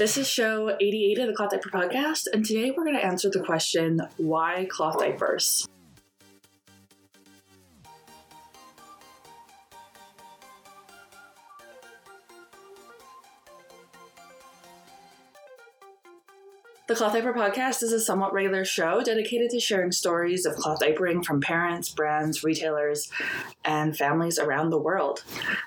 This is show 88 of the Cloth Diaper Podcast, and today we're going to answer the question why cloth diapers? The Cloth Diaper Podcast is a somewhat regular show dedicated to sharing stories of cloth diapering from parents, brands, retailers, and families around the world.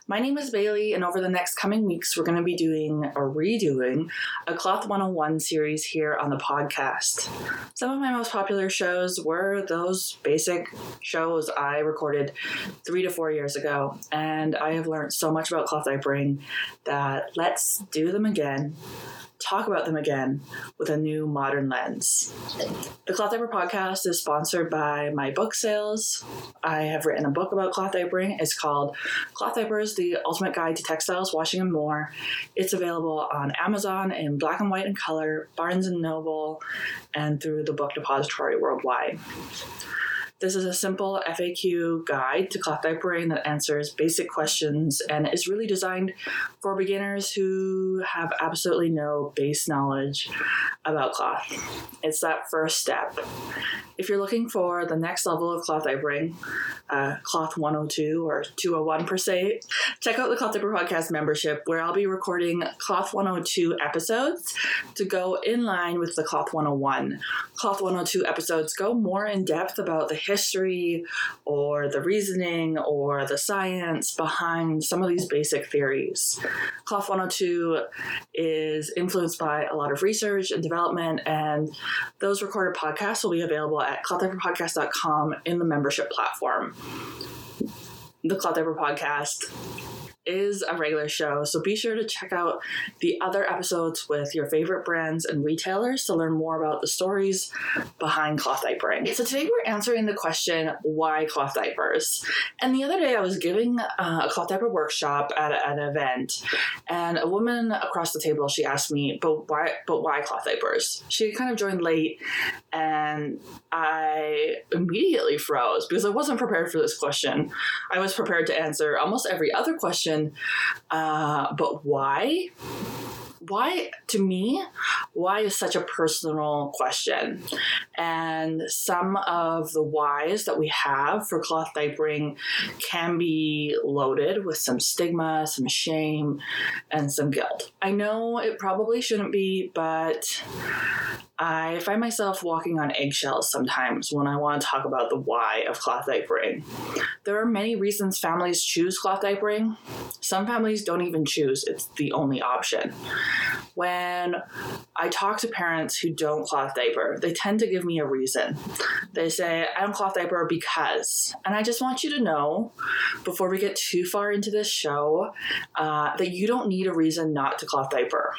My name is Bailey, and over the next coming weeks, we're going to be doing or redoing a Cloth 101 series here on the podcast. Some of my most popular shows were those basic shows I recorded three to four years ago, and I have learned so much about cloth diapering that let's do them again talk about them again with a new modern lens. The Cloth Diaper podcast is sponsored by my book sales. I have written a book about cloth diapering. It's called Cloth Diapers The Ultimate Guide to Textiles, Washing, and More. It's available on Amazon in black and white and color, Barnes and Noble, and through the Book Depository worldwide. This is a simple FAQ guide to cloth diapering that answers basic questions and is really designed for beginners who have absolutely no base knowledge about cloth. It's that first step. If you're looking for the next level of cloth diapering, uh, Cloth 102 or 201 per se, check out the Cloth Diaper Podcast membership where I'll be recording Cloth 102 episodes to go in line with the Cloth 101. Cloth 102 episodes go more in depth about the history or the reasoning or the science behind some of these basic theories. Cloth 102 is influenced by a lot of research and development, and those recorded podcasts will be available at clothdiaperpodcast.com in the membership platform. The Cloth Diaper Podcast is a regular show, so be sure to check out the other episodes with your favorite brands and retailers to learn more about the stories behind cloth diapering. So today we're answering the question why cloth diapers. And the other day I was giving uh, a cloth diaper workshop at, at an event, and a woman across the table she asked me, "But why? But why cloth diapers?" She kind of joined late, and I immediately froze because I wasn't prepared for this question. I was prepared to answer almost every other question question. Uh, but why? Why, to me, why is such a personal question? And some of the whys that we have for cloth diapering can be loaded with some stigma, some shame, and some guilt. I know it probably shouldn't be, but I find myself walking on eggshells sometimes when I want to talk about the why of cloth diapering. There are many reasons families choose cloth diapering. Some families don't even choose, it's the only option. When I talk to parents who don't cloth diaper, they tend to give me a reason. They say, I don't cloth diaper because. And I just want you to know, before we get too far into this show, uh, that you don't need a reason not to cloth diaper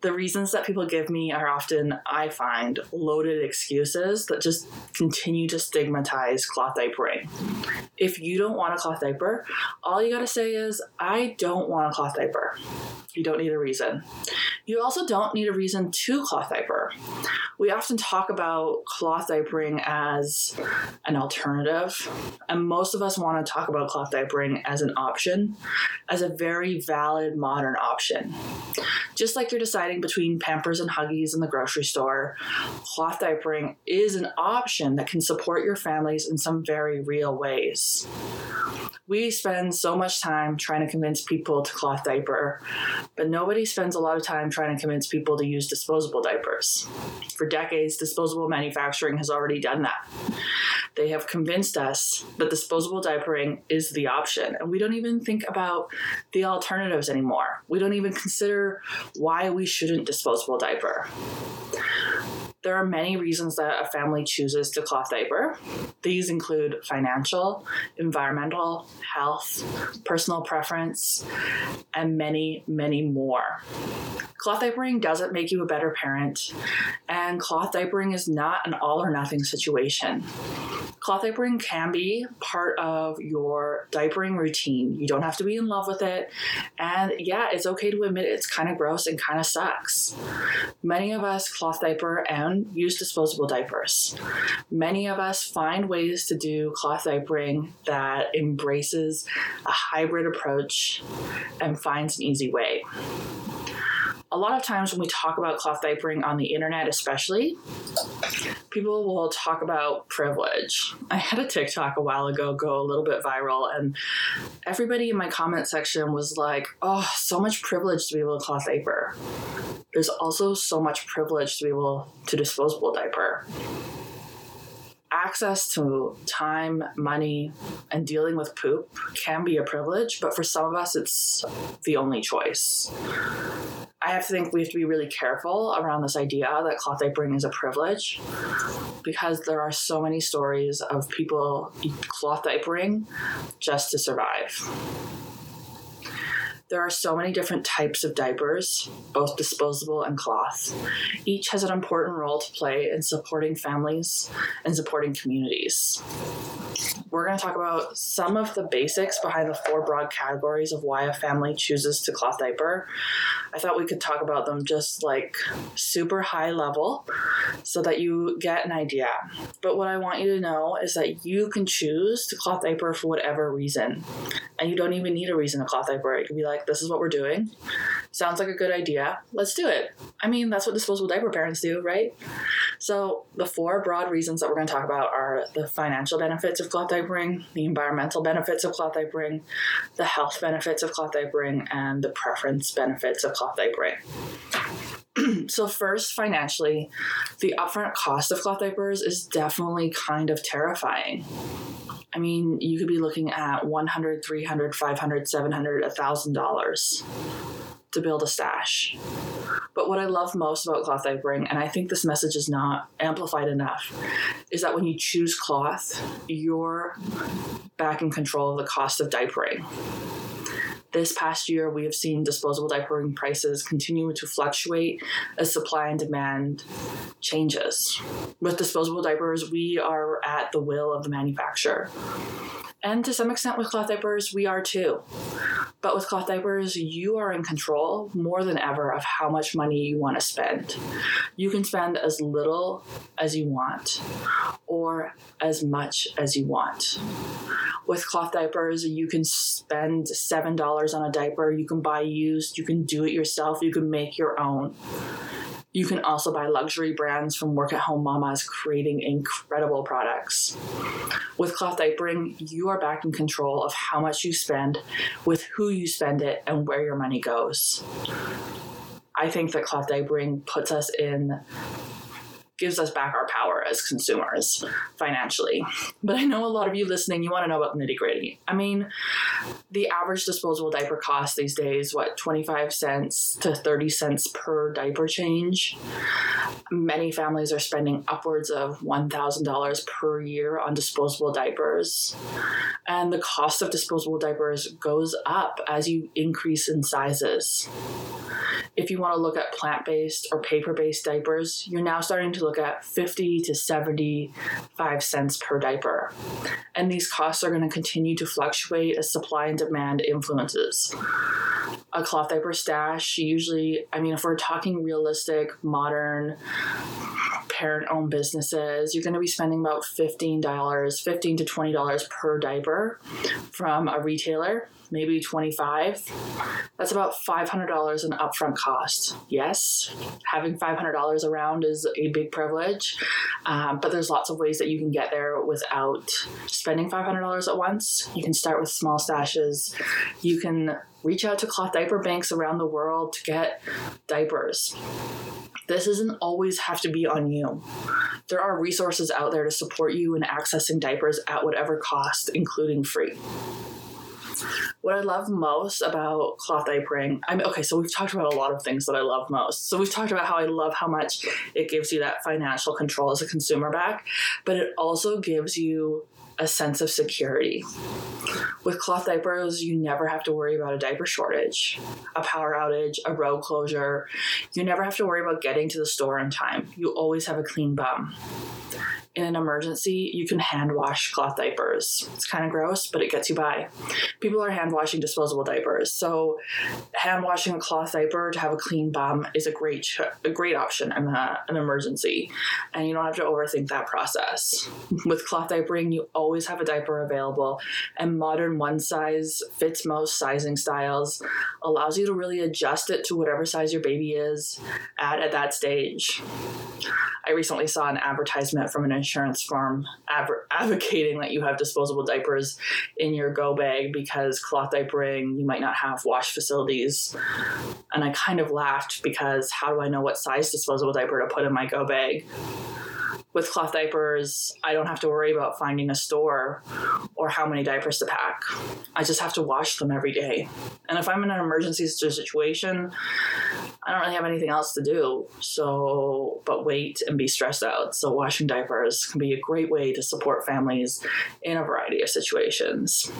the reasons that people give me are often, I find, loaded excuses that just continue to stigmatize cloth diapering. If you don't want a cloth diaper, all you gotta say is, I don't want a cloth diaper. You don't need a reason. You also don't need a reason to cloth diaper. We often talk about cloth diapering as an alternative, and most of us want to talk about cloth diapering as an option, as a very valid modern option. Just like you're deciding between Pampers and Huggies in the grocery store, cloth diapering is an option that can support your families in some very real ways. We spend so much time trying to convince people to cloth diaper, but nobody spends a lot of time trying to convince people to use disposable diapers. For decades, disposable manufacturing has already done that. They have convinced us that disposable diapering is the option, and we don't even think about the alternatives anymore. We don't even consider why we shouldn't disposable diaper. There are many reasons that a family chooses to cloth diaper. These include financial, environmental, health, personal preference, and many, many more. Cloth diapering doesn't make you a better parent, and cloth diapering is not an all or nothing situation. Cloth diapering can be part of your diapering routine. You don't have to be in love with it. And yeah, it's okay to admit it's kind of gross and kind of sucks. Many of us cloth diaper and use disposable diapers. Many of us find ways to do cloth diapering that embraces a hybrid approach and finds an easy way. A lot of times when we talk about cloth diapering on the internet, especially, people will talk about privilege. I had a TikTok a while ago go a little bit viral, and everybody in my comment section was like, oh, so much privilege to be able to cloth diaper. There's also so much privilege to be able to disposable diaper access to time, money, and dealing with poop can be a privilege, but for some of us, it's the only choice. I have to think we have to be really careful around this idea that cloth diapering is a privilege because there are so many stories of people cloth diapering just to survive. There are so many different types of diapers, both disposable and cloth. Each has an important role to play in supporting families and supporting communities. We're going to talk about some of the basics behind the four broad categories of why a family chooses to cloth diaper. I thought we could talk about them just like super high level so that you get an idea. But what I want you to know is that you can choose to cloth diaper for whatever reason. And you don't even need a reason to cloth diaper. It could be like, this is what we're doing. Sounds like a good idea. Let's do it. I mean, that's what disposable diaper parents do, right? So, the four broad reasons that we're going to talk about are the financial benefits of cloth diapering, the environmental benefits of cloth diapering, the health benefits of cloth diapering, and the preference benefits of cloth diapering. so first financially the upfront cost of cloth diapers is definitely kind of terrifying i mean you could be looking at 100 300 500 700 1000 dollars to build a stash. But what I love most about cloth diapering, and I think this message is not amplified enough, is that when you choose cloth, you're back in control of the cost of diapering. This past year, we have seen disposable diapering prices continue to fluctuate as supply and demand changes. With disposable diapers, we are at the will of the manufacturer. And to some extent, with cloth diapers, we are too. But with cloth diapers, you are in control more than ever of how much money you want to spend. You can spend as little as you want or as much as you want. With cloth diapers, you can spend $7 on a diaper, you can buy used, you can do it yourself, you can make your own. You can also buy luxury brands from work at home mamas creating incredible products. With cloth diapering, you are back in control of how much you spend, with who you spend it, and where your money goes. I think that cloth diapering puts us in gives us back our power as consumers financially. But I know a lot of you listening, you want to know about nitty gritty. I mean, the average disposable diaper cost these days, what, 25 cents to 30 cents per diaper change? Many families are spending upwards of $1,000 per year on disposable diapers. And the cost of disposable diapers goes up as you increase in sizes. If you want to look at plant based or paper based diapers, you're now starting to look at 50 to 75 cents per diaper. And these costs are going to continue to fluctuate as supply and demand influences. A cloth diaper stash, usually, I mean, if we're talking realistic, modern, parent owned businesses, you're going to be spending about $15, 15 to $20 per diaper from a retailer maybe 25 that's about $500 in upfront cost yes having $500 around is a big privilege um, but there's lots of ways that you can get there without spending $500 at once you can start with small stashes you can reach out to cloth diaper banks around the world to get diapers this doesn't always have to be on you. There are resources out there to support you in accessing diapers at whatever cost, including free. What I love most about cloth diapering, I'm okay, so we've talked about a lot of things that I love most. So we've talked about how I love how much it gives you that financial control as a consumer back, but it also gives you a sense of security. With cloth diapers, you never have to worry about a diaper shortage, a power outage, a road closure. You never have to worry about getting to the store in time. You always have a clean bum. in an emergency, you can hand wash cloth diapers. It's kind of gross, but it gets you by. People are hand washing disposable diapers, so hand washing a cloth diaper to have a clean bum is a great a great option in a, an emergency, and you don't have to overthink that process. With cloth diapering, you always have a diaper available, and modern one size fits most sizing styles allows you to really adjust it to whatever size your baby is at at that stage. I recently saw an advertisement from an insurance firm advocating that you have disposable diapers in your go bag because cloth diapering, you might not have wash facilities. And I kind of laughed because how do I know what size disposable diaper to put in my go bag? With cloth diapers, I don't have to worry about finding a store or how many diapers to pack. I just have to wash them every day. And if I'm in an emergency situation, I don't really have anything else to do. So, but wait and be stressed out. So, washing diapers can be a great way to support families in a variety of situations.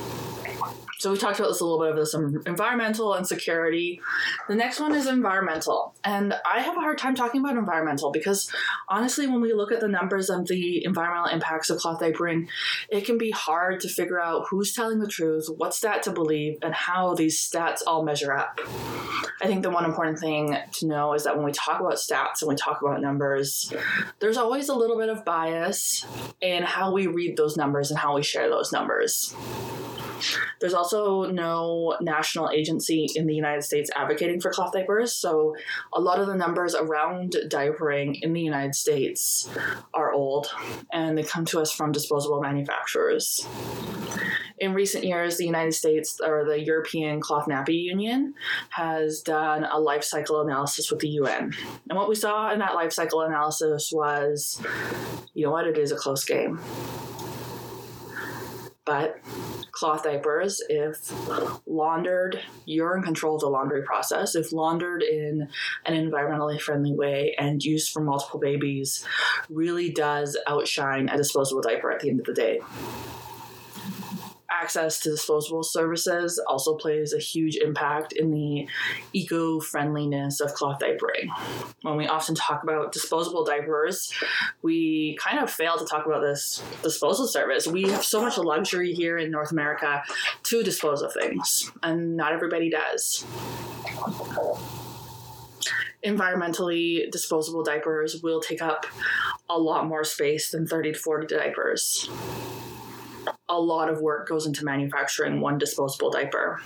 So we talked about this a little bit of this um, environmental and security. The next one is environmental. And I have a hard time talking about environmental because honestly, when we look at the numbers of the environmental impacts of cloth diapering, it can be hard to figure out who's telling the truth, what stat to believe, and how these stats all measure up. I think the one important thing to know is that when we talk about stats and we talk about numbers, there's always a little bit of bias in how we read those numbers and how we share those numbers. There's also no national agency in the United States advocating for cloth diapers, so a lot of the numbers around diapering in the United States are old and they come to us from disposable manufacturers. In recent years, the United States or the European Cloth Nappy Union has done a life cycle analysis with the UN. And what we saw in that life cycle analysis was you know what, it is a close game. But cloth diapers, if laundered, you're in control of the laundry process. If laundered in an environmentally friendly way and used for multiple babies, really does outshine a disposable diaper at the end of the day access to disposable services also plays a huge impact in the eco friendliness of cloth diapering. When we often talk about disposable diapers, we kind of fail to talk about this disposal service. We have so much luxury here in North America to dispose of things, and not everybody does environmentally disposable diapers will take up a lot more space than 30 to 40 diapers a lot of work goes into manufacturing one disposable diaper,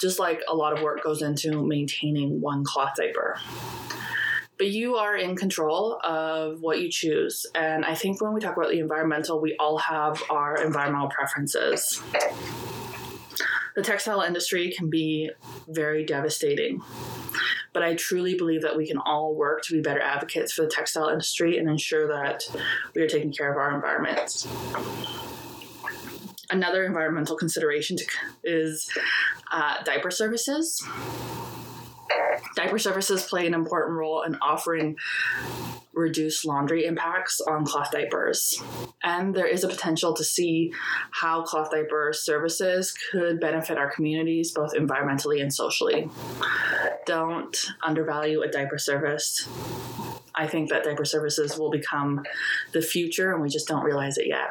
just like a lot of work goes into maintaining one cloth diaper. But you are in control of what you choose. And I think when we talk about the environmental, we all have our environmental preferences. The textile industry can be very devastating but I truly believe that we can all work to be better advocates for the textile industry and ensure that we are taking care of our environments another environmental consideration to, is uh, diaper services. Diaper services play an important role in offering reduced laundry impacts on cloth diapers. And there is a potential to see how cloth diaper services could benefit our communities both environmentally and socially. Don't undervalue a diaper service. I think that diaper services will become the future and we just don't realize it yet.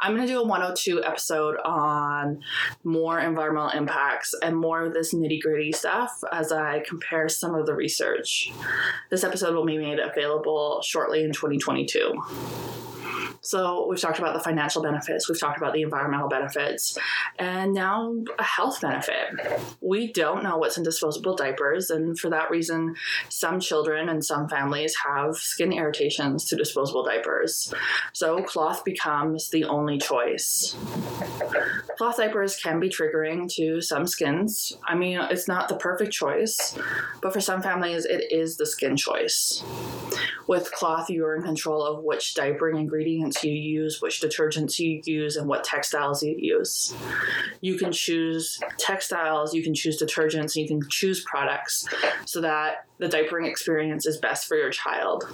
I'm going to do a 102 episode on more environmental impacts and more of this nitty gritty stuff as I compare some of the research. This episode will be made available shortly in 2022. So we've talked about the financial benefits, we've talked about the environmental benefits, and now a health benefit. We don't know what's in disposable diapers, and for that reason, some children and some families have skin irritations to disposable diapers. So cloth becomes the only choice. Cloth diapers can be triggering to some skins. I mean, it's not the perfect choice, but for some families, it is the skin choice. With cloth, you are in control of which diapering ingredients you use, which detergents you use, and what textiles you use. You can choose textiles, you can choose detergents, you can choose products so that the diapering experience is best for your child.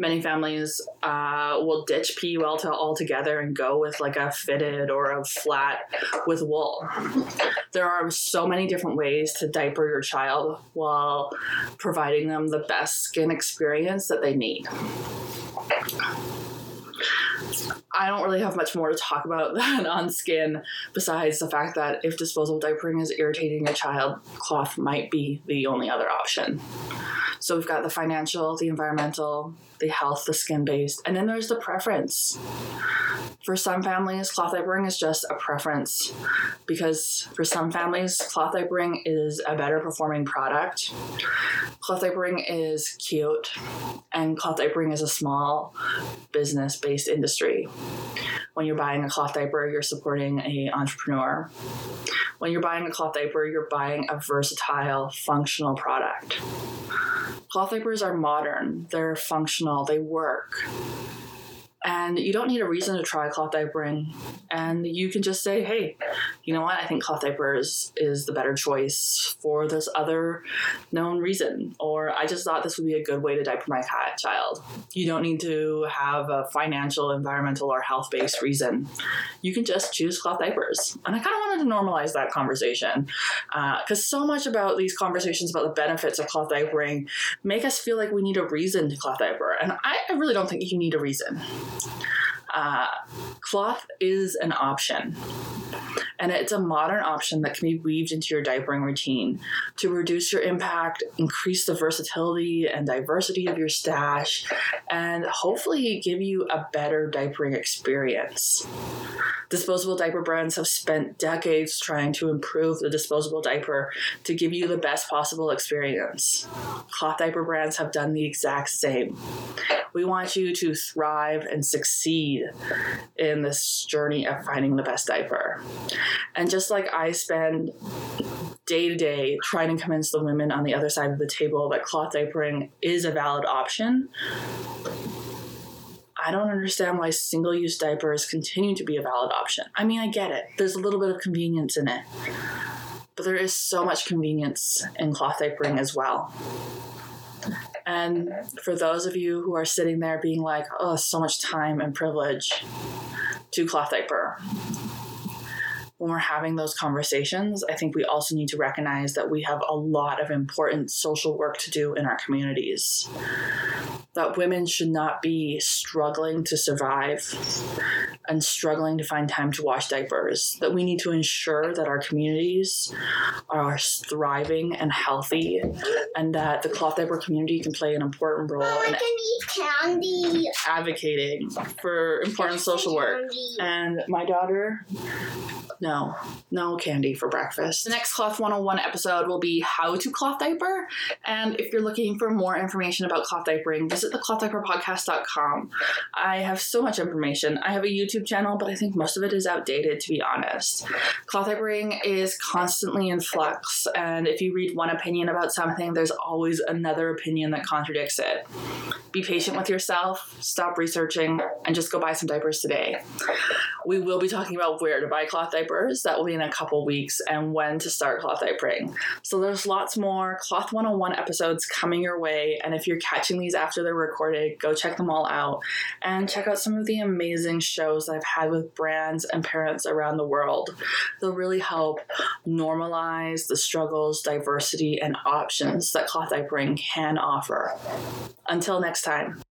Many families uh, will ditch Welta altogether and go with like a fitted or a flat with wool. There are so many different ways to diaper your child while providing them the best skin experience that they need. I don't really have much more to talk about than on skin, besides the fact that if disposable diapering is irritating a child, cloth might be the only other option. So we've got the financial, the environmental, the health, the skin based, and then there's the preference. For some families, cloth diapering is just a preference because for some families, cloth diapering is a better performing product. Cloth diapering is cute, and cloth diapering is a small business based industry. When you're buying a cloth diaper, you're supporting a entrepreneur. When you're buying a cloth diaper, you're buying a versatile, functional product. Cloth diapers are modern, they're functional, they work. And you don't need a reason to try cloth diapering and you can just say hey you know what? I think cloth diapers is the better choice for this other known reason. Or i just thought this would be a good way to diaper my child. You don't need to have a financial environmental or health-based reason. You can just choose cloth diapers. And i kind of wanted to normalize that conversation because uh, so much about these conversations about the benefits of cloth diapering make us feel like we need a reason to cloth diaper and I, I really don't think you need a reason uh, cloth is an option. And it's a modern option that can be weaved into your diapering routine to reduce your impact, increase the versatility and diversity of your stash, and hopefully give you a better diapering experience. Disposable diaper brands have spent decades trying to improve the disposable diaper to give you the best possible experience. Cloth diaper brands have done the exact same. We want you to thrive and succeed in this journey of finding the best diaper. And just like I spend day to day trying to convince the women on the other side of the table that cloth diapering is a valid option, I don't understand why single use diapers continue to be a valid option. I mean, I get it, there's a little bit of convenience in it, but there is so much convenience in cloth diapering as well. And for those of you who are sitting there being like, oh, so much time and privilege to cloth diaper, when we're having those conversations, I think we also need to recognize that we have a lot of important social work to do in our communities. That women should not be struggling to survive and struggling to find time to wash diapers. That we need to ensure that our communities are thriving and healthy, and that the cloth diaper community can play an important role oh, in advocating for important social work. And my daughter no, no candy for breakfast. The next Cloth 101 episode will be how to cloth diaper. And if you're looking for more information about cloth diapering, visit the clothdiaperpodcast.com. I have so much information. I have a YouTube channel, but I think most of it is outdated, to be honest. Cloth diapering is constantly in flux, and if you read one opinion about something, there's always another opinion that contradicts it. Be patient with yourself, stop researching, and just go buy some diapers today. We will be talking about where to buy cloth diapers That will be in a couple weeks, and when to start cloth diapering. So there's lots more Cloth 101 episodes coming your way. And if you're catching these after they're recorded, go check them all out and check out some of the amazing shows I've had with brands and parents around the world. They'll really help normalize the struggles, diversity, and options that cloth diapering can offer. Until next time.